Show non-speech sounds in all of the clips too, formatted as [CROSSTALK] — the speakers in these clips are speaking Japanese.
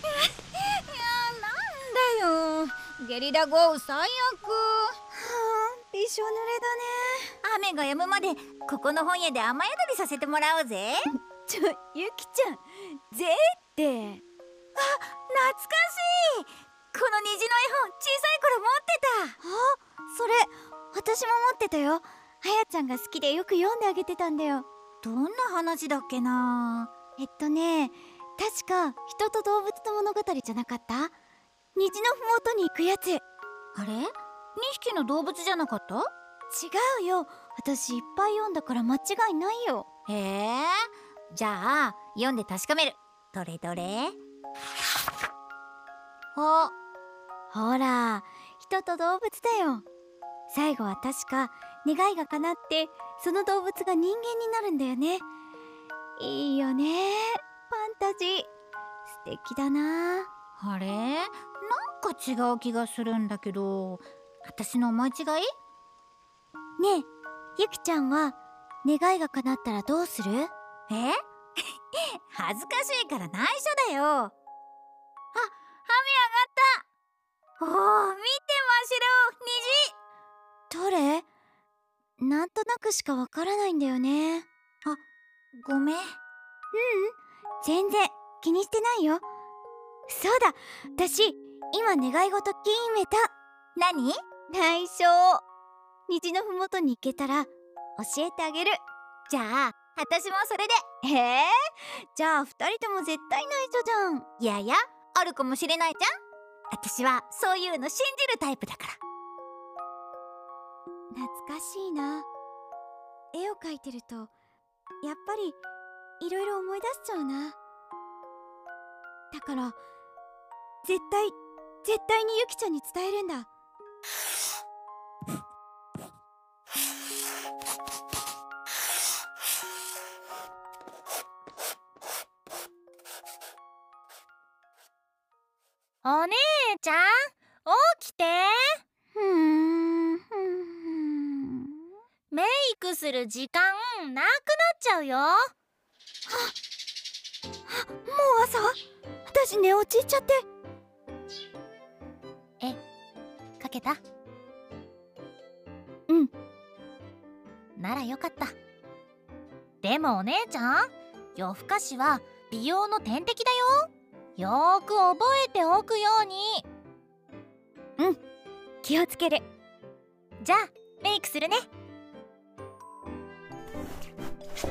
いやなんだよ。ゲリラ豪雨最悪。はあびしょ濡れ雨が止むまでここの本屋で雨宿りさせてもらおうぜ。だ [LAUGHS] ねちょゆきちゃんぜって。懐かしい。この虹の絵本小さい頃持ってた。あそれ私も持ってたよ。はやちゃんが好きでよく読んであげてたんだよどんな話だっけな？えっとね確か人と動物の物語じゃなかった？虹のふもとに行くやつ。違あれ？2匹の動物じゃなかった？うよ。私いっぱい読んだから間違いないよ。へえ。じゃあ読んで確かめる。どれどれ？あほら人と動物だよ。最後は確か願いが叶ってその動物が人間になるんだよね。いいよねファンタジー。素敵だな。あれ？なんか違う気がするんだけど私の思い違い？ねえゆきちゃんは願いが叶ったらどうする？え？[LAUGHS] 恥ずかしいから内緒だよ。あ、雨上がった。おー見て真どれ？なんとなくしかわからないんだよね。白ごめん。全然気にしてないよ。そうだ。私今願い事決めた。何？内緒。虹のふもとに行けたら教えてあげる。じゃあ私もそれで。ええ。じゃあ二人とも絶対内緒じゃん。いやいやあるかもしれないじゃん。私はそういうの信じるタイプだから懐かしいな。絵を描いてるとやっぱりいろいろ思い出しちゃうな。だから絶対絶対にゆきちゃんに伝えるんだ。お姉ちゃん起きてふーんふんメイクする時間なくなっちゃうよ。もう朝？私寝落ちちゃって。かけた？うん。ならよかった。でもお姉ちゃん夜更かしは美容の天敵だよ。よーく覚えておくように。気をつける。じゃあメイクするねお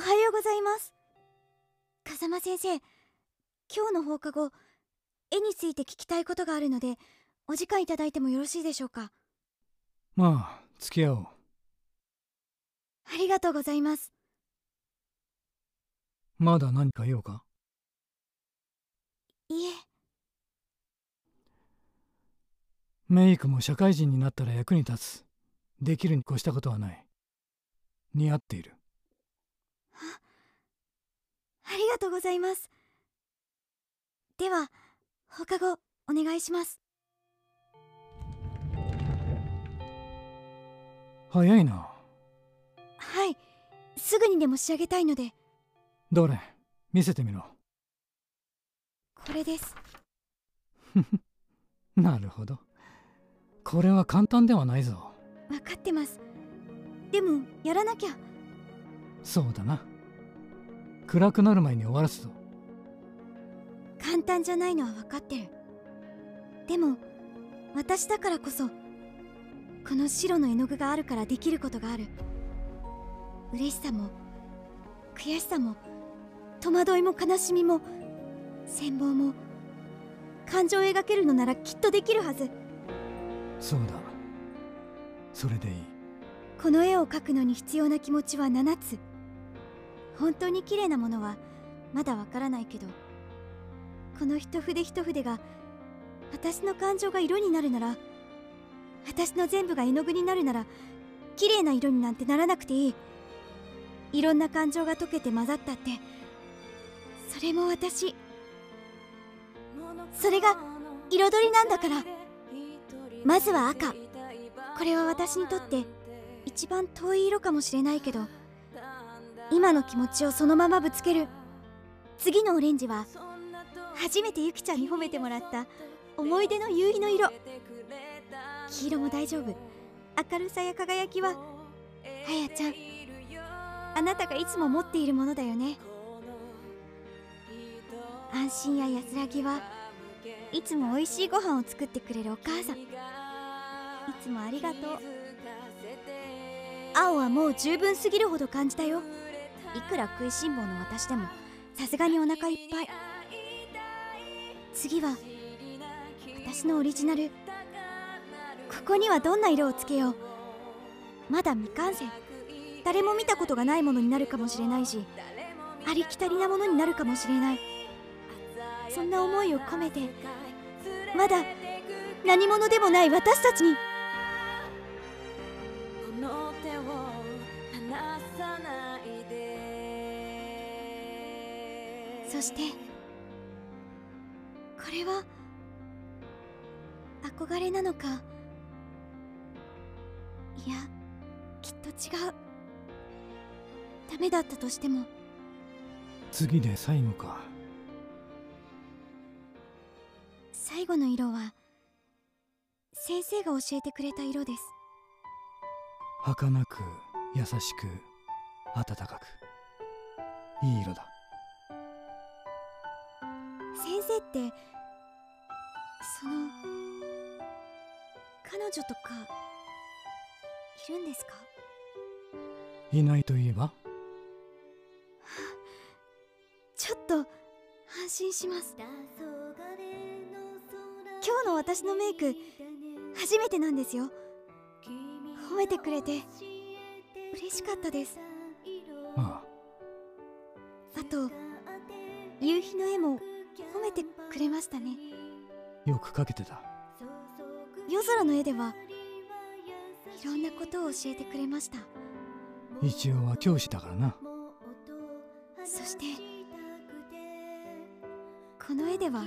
はようございます。風間先生今日の放課後絵について聞きたいことがあるのでお時間いただいてもよろしいでしょうか？まあ付き合おう。ありがとうございます。まだ何か用か？いえ。メイクも社会人になったら役に立つ。できるに越したことはない。似合っている。ありがとうございます。では放課後お願いします。早いなはい。すぐにでも仕上げたいので。どれ？見せてみろ。これです。[LAUGHS] なるほど。これは簡単ではないぞ。分かってます。でもやらなきゃ。そうだな。暗くなる前に終わらすぞ。簡単じゃないのは分かってる。でも私だからこそこの白の絵の具があるからできることがある嬉しさも悔しさも戸惑いも悲しみも羨望も感情を描けるのならきっとできるはず。そうだ。それでいい。この絵を描くのに必要な気持ちは7つ。本当に綺麗なものはまだわからないけどこの一筆一筆が私の感情が色になるなら私の全部が絵の具になるなら綺麗な色になんてならなくていいいろんな感情が溶けて混ざったって。それも私。それが彩りなんだから。まずは赤。これは私にとって一番遠い色かもしれないけど今の気持ちをそのままぶつける。次のオレンジは初めてゆきちゃんに褒めてもらった思い出の夕日の色。黄色も大丈夫。明るさや輝きははやちゃん。あなたがいつも持っているものだよね。安心や安らぎはいつも美味しいご飯を作ってくれるお母さん。いつもありがとう。青はもう十分すぎるほど感じたよ。いくら食いしん坊の私でもさすがにお腹いっぱい。次は私のオリジナル。ここにはどんな色をつけよう。まだ未完成。誰も見たことがないものになるかもしれないしありきたりなものになるかもしれない。そんな思いを込めてまだ何者でもない私たちにそしてこれは憧れなのかいやきっと違うダメだったとしても。次で最後か。最後の色は先生が教えてくれた色です。儚く優しく温かく。いい色だ。先生ってその彼女とかいるんですか？いないといえば？と安心します。今日の私のメイク初めてなんですよ。褒めてくれて嬉しかったです。あ。あと夕日の絵も褒めてくれましたね。あよく描けてた。夜空の絵ではいろんなことを教えてくれました。一応は教師だからな。そしてこの絵では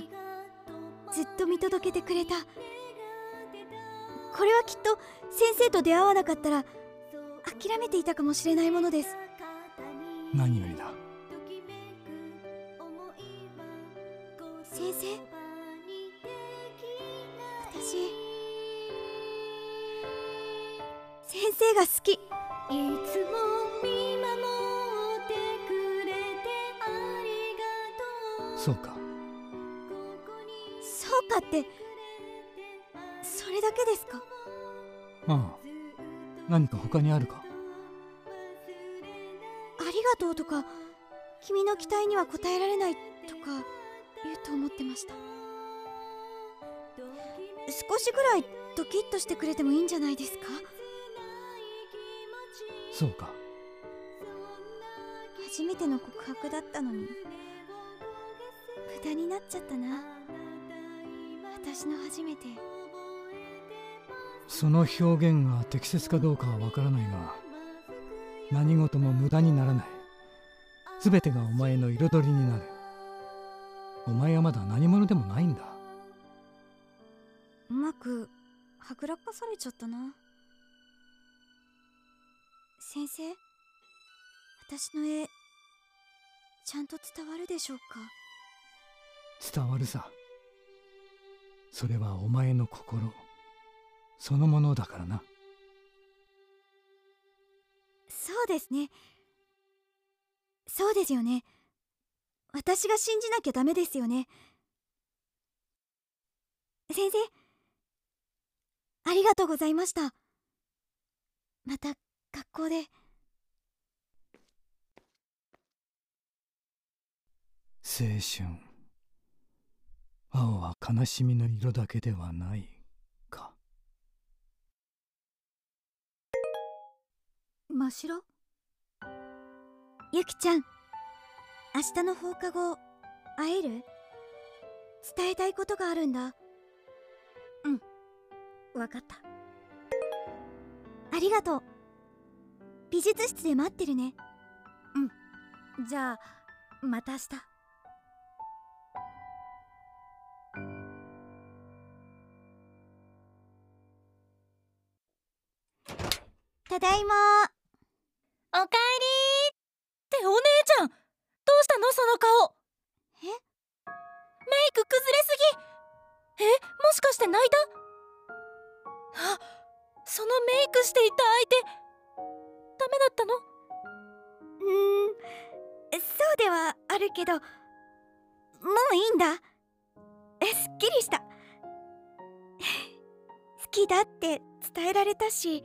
ずっと見届けてくれた。これはきっと先生と出会わなかったら諦めていたかもしれないものです。何よりだ。けですか？ああ。何か他にあるか？ありがとうとか君の期待には応えられないとか言うと思ってました。少しぐらいドキッとしてくれてもいいんじゃないですか？そうか。初めての告白だったのに無駄になっちゃったな。私の初めてその表現が適切かどうかはわからないが何事も無駄にならない。全てがお前の彩りになる。お前はまだ何者でもないんだ。うまくはぐらかされちゃったな。先生私の絵ちゃんと伝わるでしょうか？伝わるさ。それはお前の心そのものだからな。そうですね。そうですよね。私が信じなきゃダメですよね。先生ありがとうございました。また学校で。青春。青は悲しみの色だけではない真っ白？ゆきちゃん明日の放課後会える？伝えたいことがあるんだ。わかった。ありがとう。美術室で待ってるね。うんじゃあまた明日。ただいまおかえりってお姉ちゃん。どうしたのその顔。え？メイク崩れすぎ。え？もしかして泣いた？あそのメイクしていた相手ダメだったの？うーん。そうではあるけどもういいんだ。えすっきりした。[LAUGHS] 好きだって伝えられたし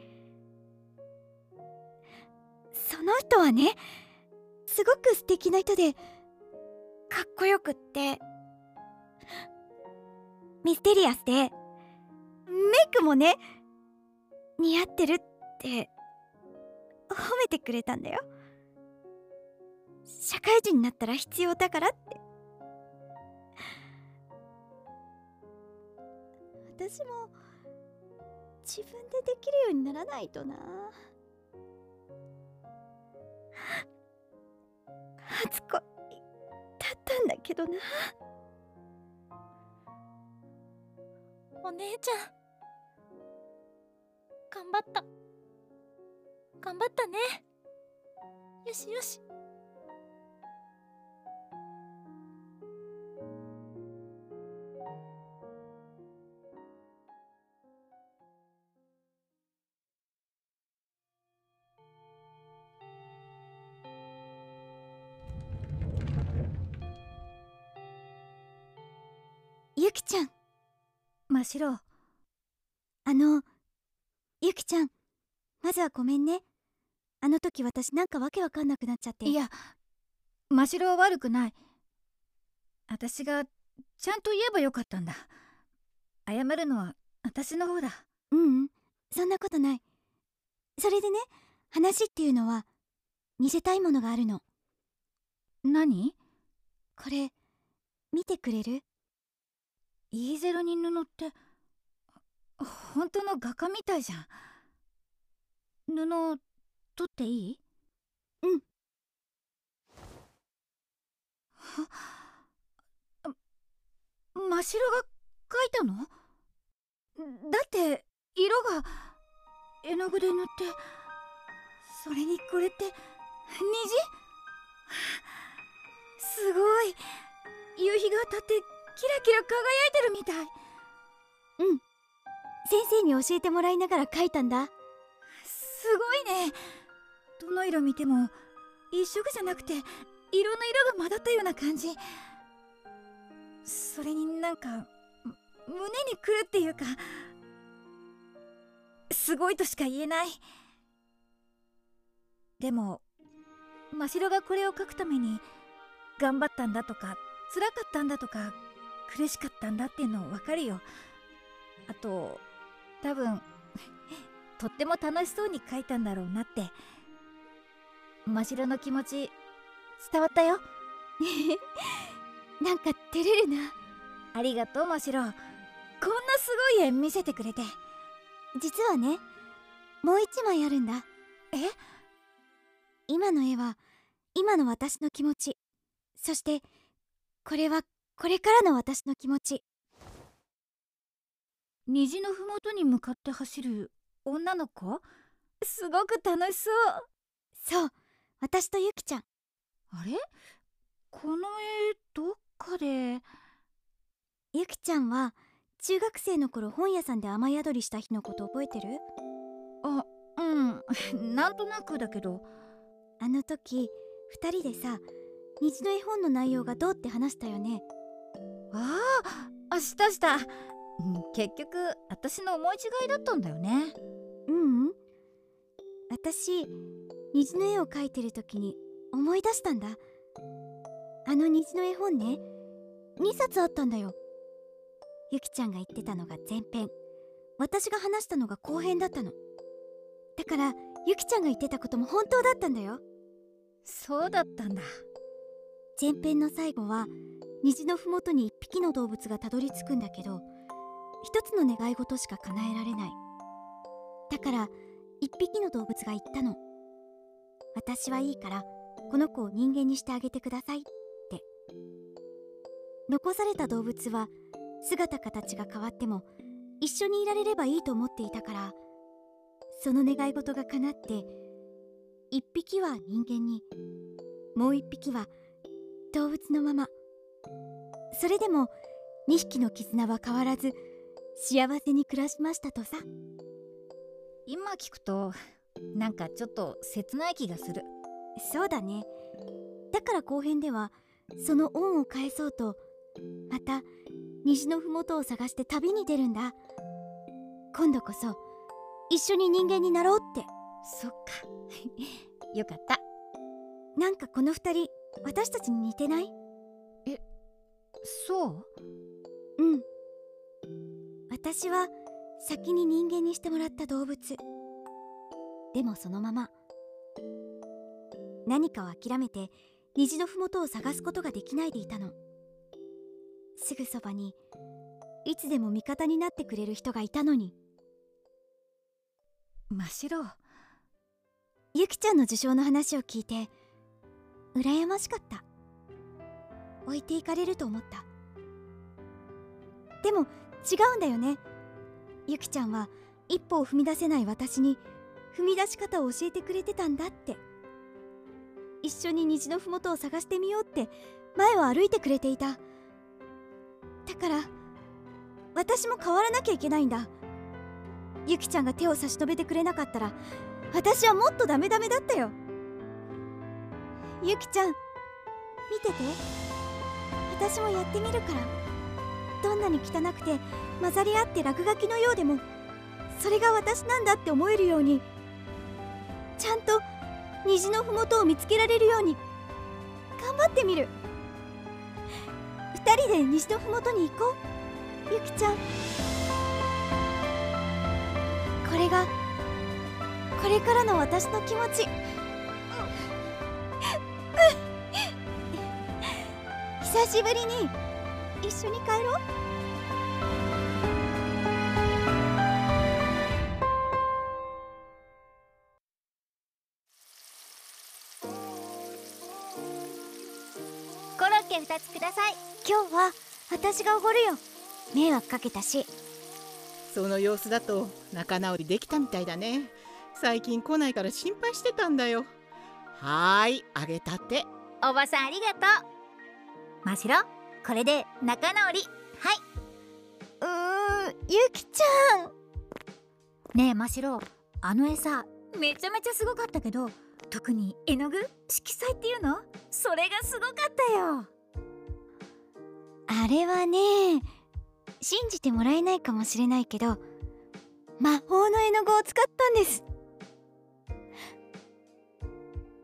その人はねすごく素敵な人でかっこよくってミステリアスでメイクもね似合ってるって褒めてくれたんだよ。社会人になったら必要だからって。私も自分でできるようにならないとな。初恋だったんだけどな。お姉ちゃん。頑張った。頑張ったね。よしよし。真っ白あのゆきちゃんまずはごめんね。あの時私なんかわけわかんなくなっちゃって。いや真っ白は悪くない。私がちゃんと言えばよかったんだ。謝るのは私の方だ。ううんそんなことない。それでね話っていうのは見せたいものがあるの。何？これ見てくれる？E0 に布って本当の画家みたいじゃん。布取っていい？うん。は真っ白が描いたの？だって色が絵の具で塗ってそれにこれって虹？[LAUGHS] すごい。夕日が当たってキラキラ輝いてるみたい。うん。先生に教えてもらいながら描いたんだ。すごいね。どの色見ても一色じゃなくて色の色が混ざったような感じ。それになんか胸にくるっていうかすごいとしか言えない。でも真白がこれを描くために頑張ったんだとか辛かったんだとか苦しかったんだっていうの分かるよ。あと多分 [LAUGHS] とっても楽しそうに描いたんだろうなって。真白の気持ち伝わったよ。[LAUGHS] なんか照れるな。ありがとう真白。こんなすごい絵見せてくれて。実はねもう一枚あるんだ。え？今の絵は今の私の気持ち。そしてこれはこれからの私の気持ち。虹のふもとに向かって走る女の子？すごく楽しそう。そう私とゆきちゃん。あれ？この絵どっかで？ゆきちゃんは中学生の頃本屋さんで雨宿りした日のこと覚えてる？あうん。[LAUGHS] なんとなくだけど。あの時二人でさ虹の絵本の内容がどうって話したよねあああしたした。うん結局私の思い違いだったんだよね。ううん。私虹の絵を描いてる時に思い出したんだ。あの虹の絵本ね2冊あったんだよ。ゆきちゃんが言ってたのが前編。私が話したのが後編だったの。だからゆきちゃんが言ってたことも本当だったんだよ。そうだったんだ前編の最後は虹のふもとに一匹の動物がたどり着くんだけど一つの願い事しか叶えられない。だから一匹の動物が言ったの。私はいいからこの子を人間にしてあげてくださいって。残された動物は姿形が変わっても一緒にいられればいいと思っていたからその願い事が叶って一匹は人間にもう一匹は動物のまま。それでも2匹の絆は変わらず幸せに暮らしましたとさ。今聞くとなんかちょっと切ない気がする。そうだね。だから後編ではその恩を返そうとまた虹の麓を探して旅に出るんだ。今度こそ一緒に人間になろうって。そっか。[LAUGHS] よかった。なんかこの二人私たちに似てない？そう？うん。私は先に人間にしてもらった動物。でもそのまま。何かを諦めて虹の麓を探すことができないでいたの。すぐそばにいつでも味方になってくれる人がいたのに。真っ白。ゆきちゃんの受賞の話を聞いて羨ましかった。置いていかれると思った。でも違うんだよね。ゆきちゃんは一歩を踏み出せない私に踏み出し方を教えてくれてたんだって。一緒に虹の麓を探してみようって前を歩いてくれていた。だから私も変わらなきゃいけないんだ。ゆきちゃんが手を差し伸べてくれなかったら私はもっとダメダメだったよ。ゆきちゃん見てて。私もやってみるから。どんなに汚くて混ざり合って落書きのようでもそれが私なんだって思えるように。ちゃんと虹の麓を見つけられるように頑張ってみる。二人で虹の麓に行こう。ゆきちゃん。これがこれからの私の気持ち。久しぶりに一緒に帰ろう。コロッケ2つください。今日は私がおごるよ。迷惑かけたし。その様子だと仲直りできたみたいだね。最近来ないから心配してたんだよ。はーいあげたて。おばさんありがとうましろこれで仲直り。はい。うーんゆきちゃん。ねえ真白。あの餌めちゃめちゃすごかったけど特に絵の具？色彩っていうの？それがすごかったよ。あれはね信じてもらえないかもしれないけど魔法の絵の具を使ったんです。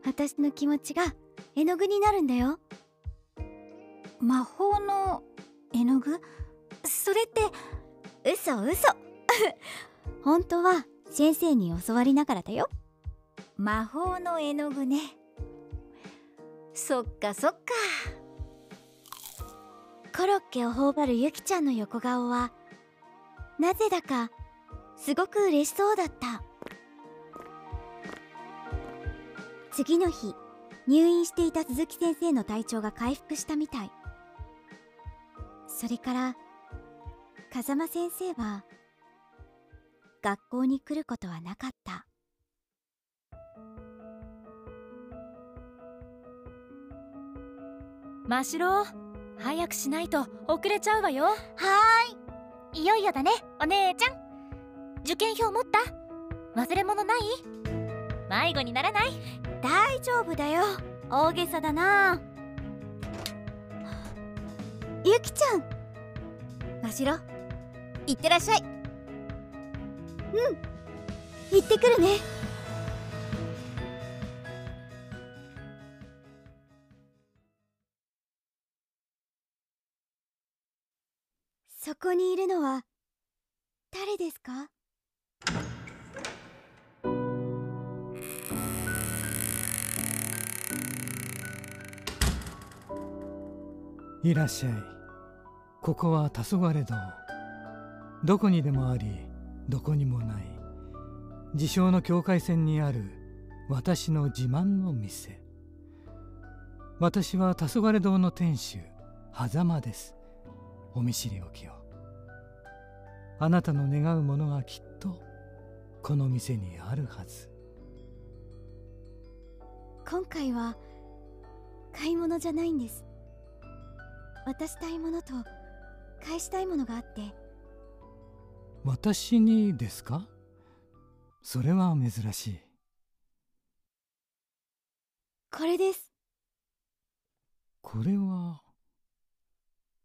私の気持ちが絵の具になるんだよ魔法の絵の具？それって嘘嘘。[LAUGHS] 本当は先生に教わりながらだよ。魔法の絵の具ね。そっかそっか。コロッケを頬張るゆきちゃんの横顔はなぜだかすごく嬉しそうだった。次の日入院していた鈴木先生の体調が回復したみたい。それから風間先生は学校に来ることはなかった。ましろ早くしないと遅れちゃうわよ。はーい。いよいよだね。お姉ちゃん。受験票持った？忘れ物ない？迷子にならない？大丈夫だよ。大げさだなゆきちゃん。真白いってらっしゃい。うん。行ってくるね。そこにいるのは誰ですか？いらっしゃい。ここは黄昏堂。どこにでもありどこにもない。自称の境界線にある私の自慢の店。私は黄昏堂の店主狭間です。お見知りおきをあなたの願うものがきっとこの店にあるはず。今回は買い物じゃないんです。渡したいものと返したいものがあって。私にですか？それは珍しい。これです。これは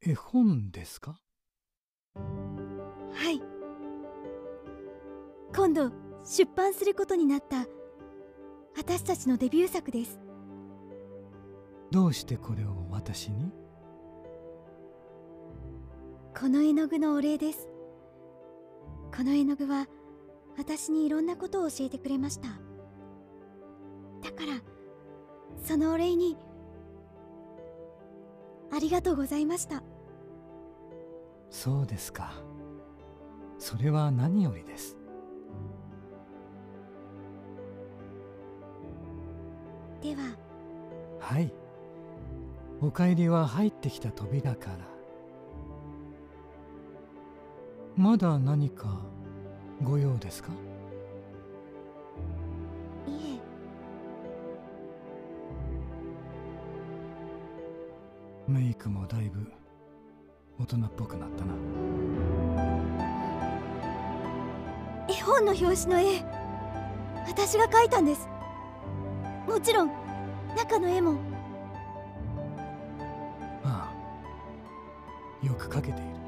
絵本ですか？はい。今度出版することになった私たちのデビュー作です。どうしてこれを私に？この絵の具のお礼です。この絵の具は私にいろんなことを教えてくれました。だからそのお礼にありがとうございました。そうですか。それは何よりです。では。はい。お帰りは入ってきた扉からまだ何かご用ですか？いえ。メイクもだいぶ大人っぽくなったな。絵本の表紙の絵。私が描いたんです。もちろん中の絵も。ああ。よく描けている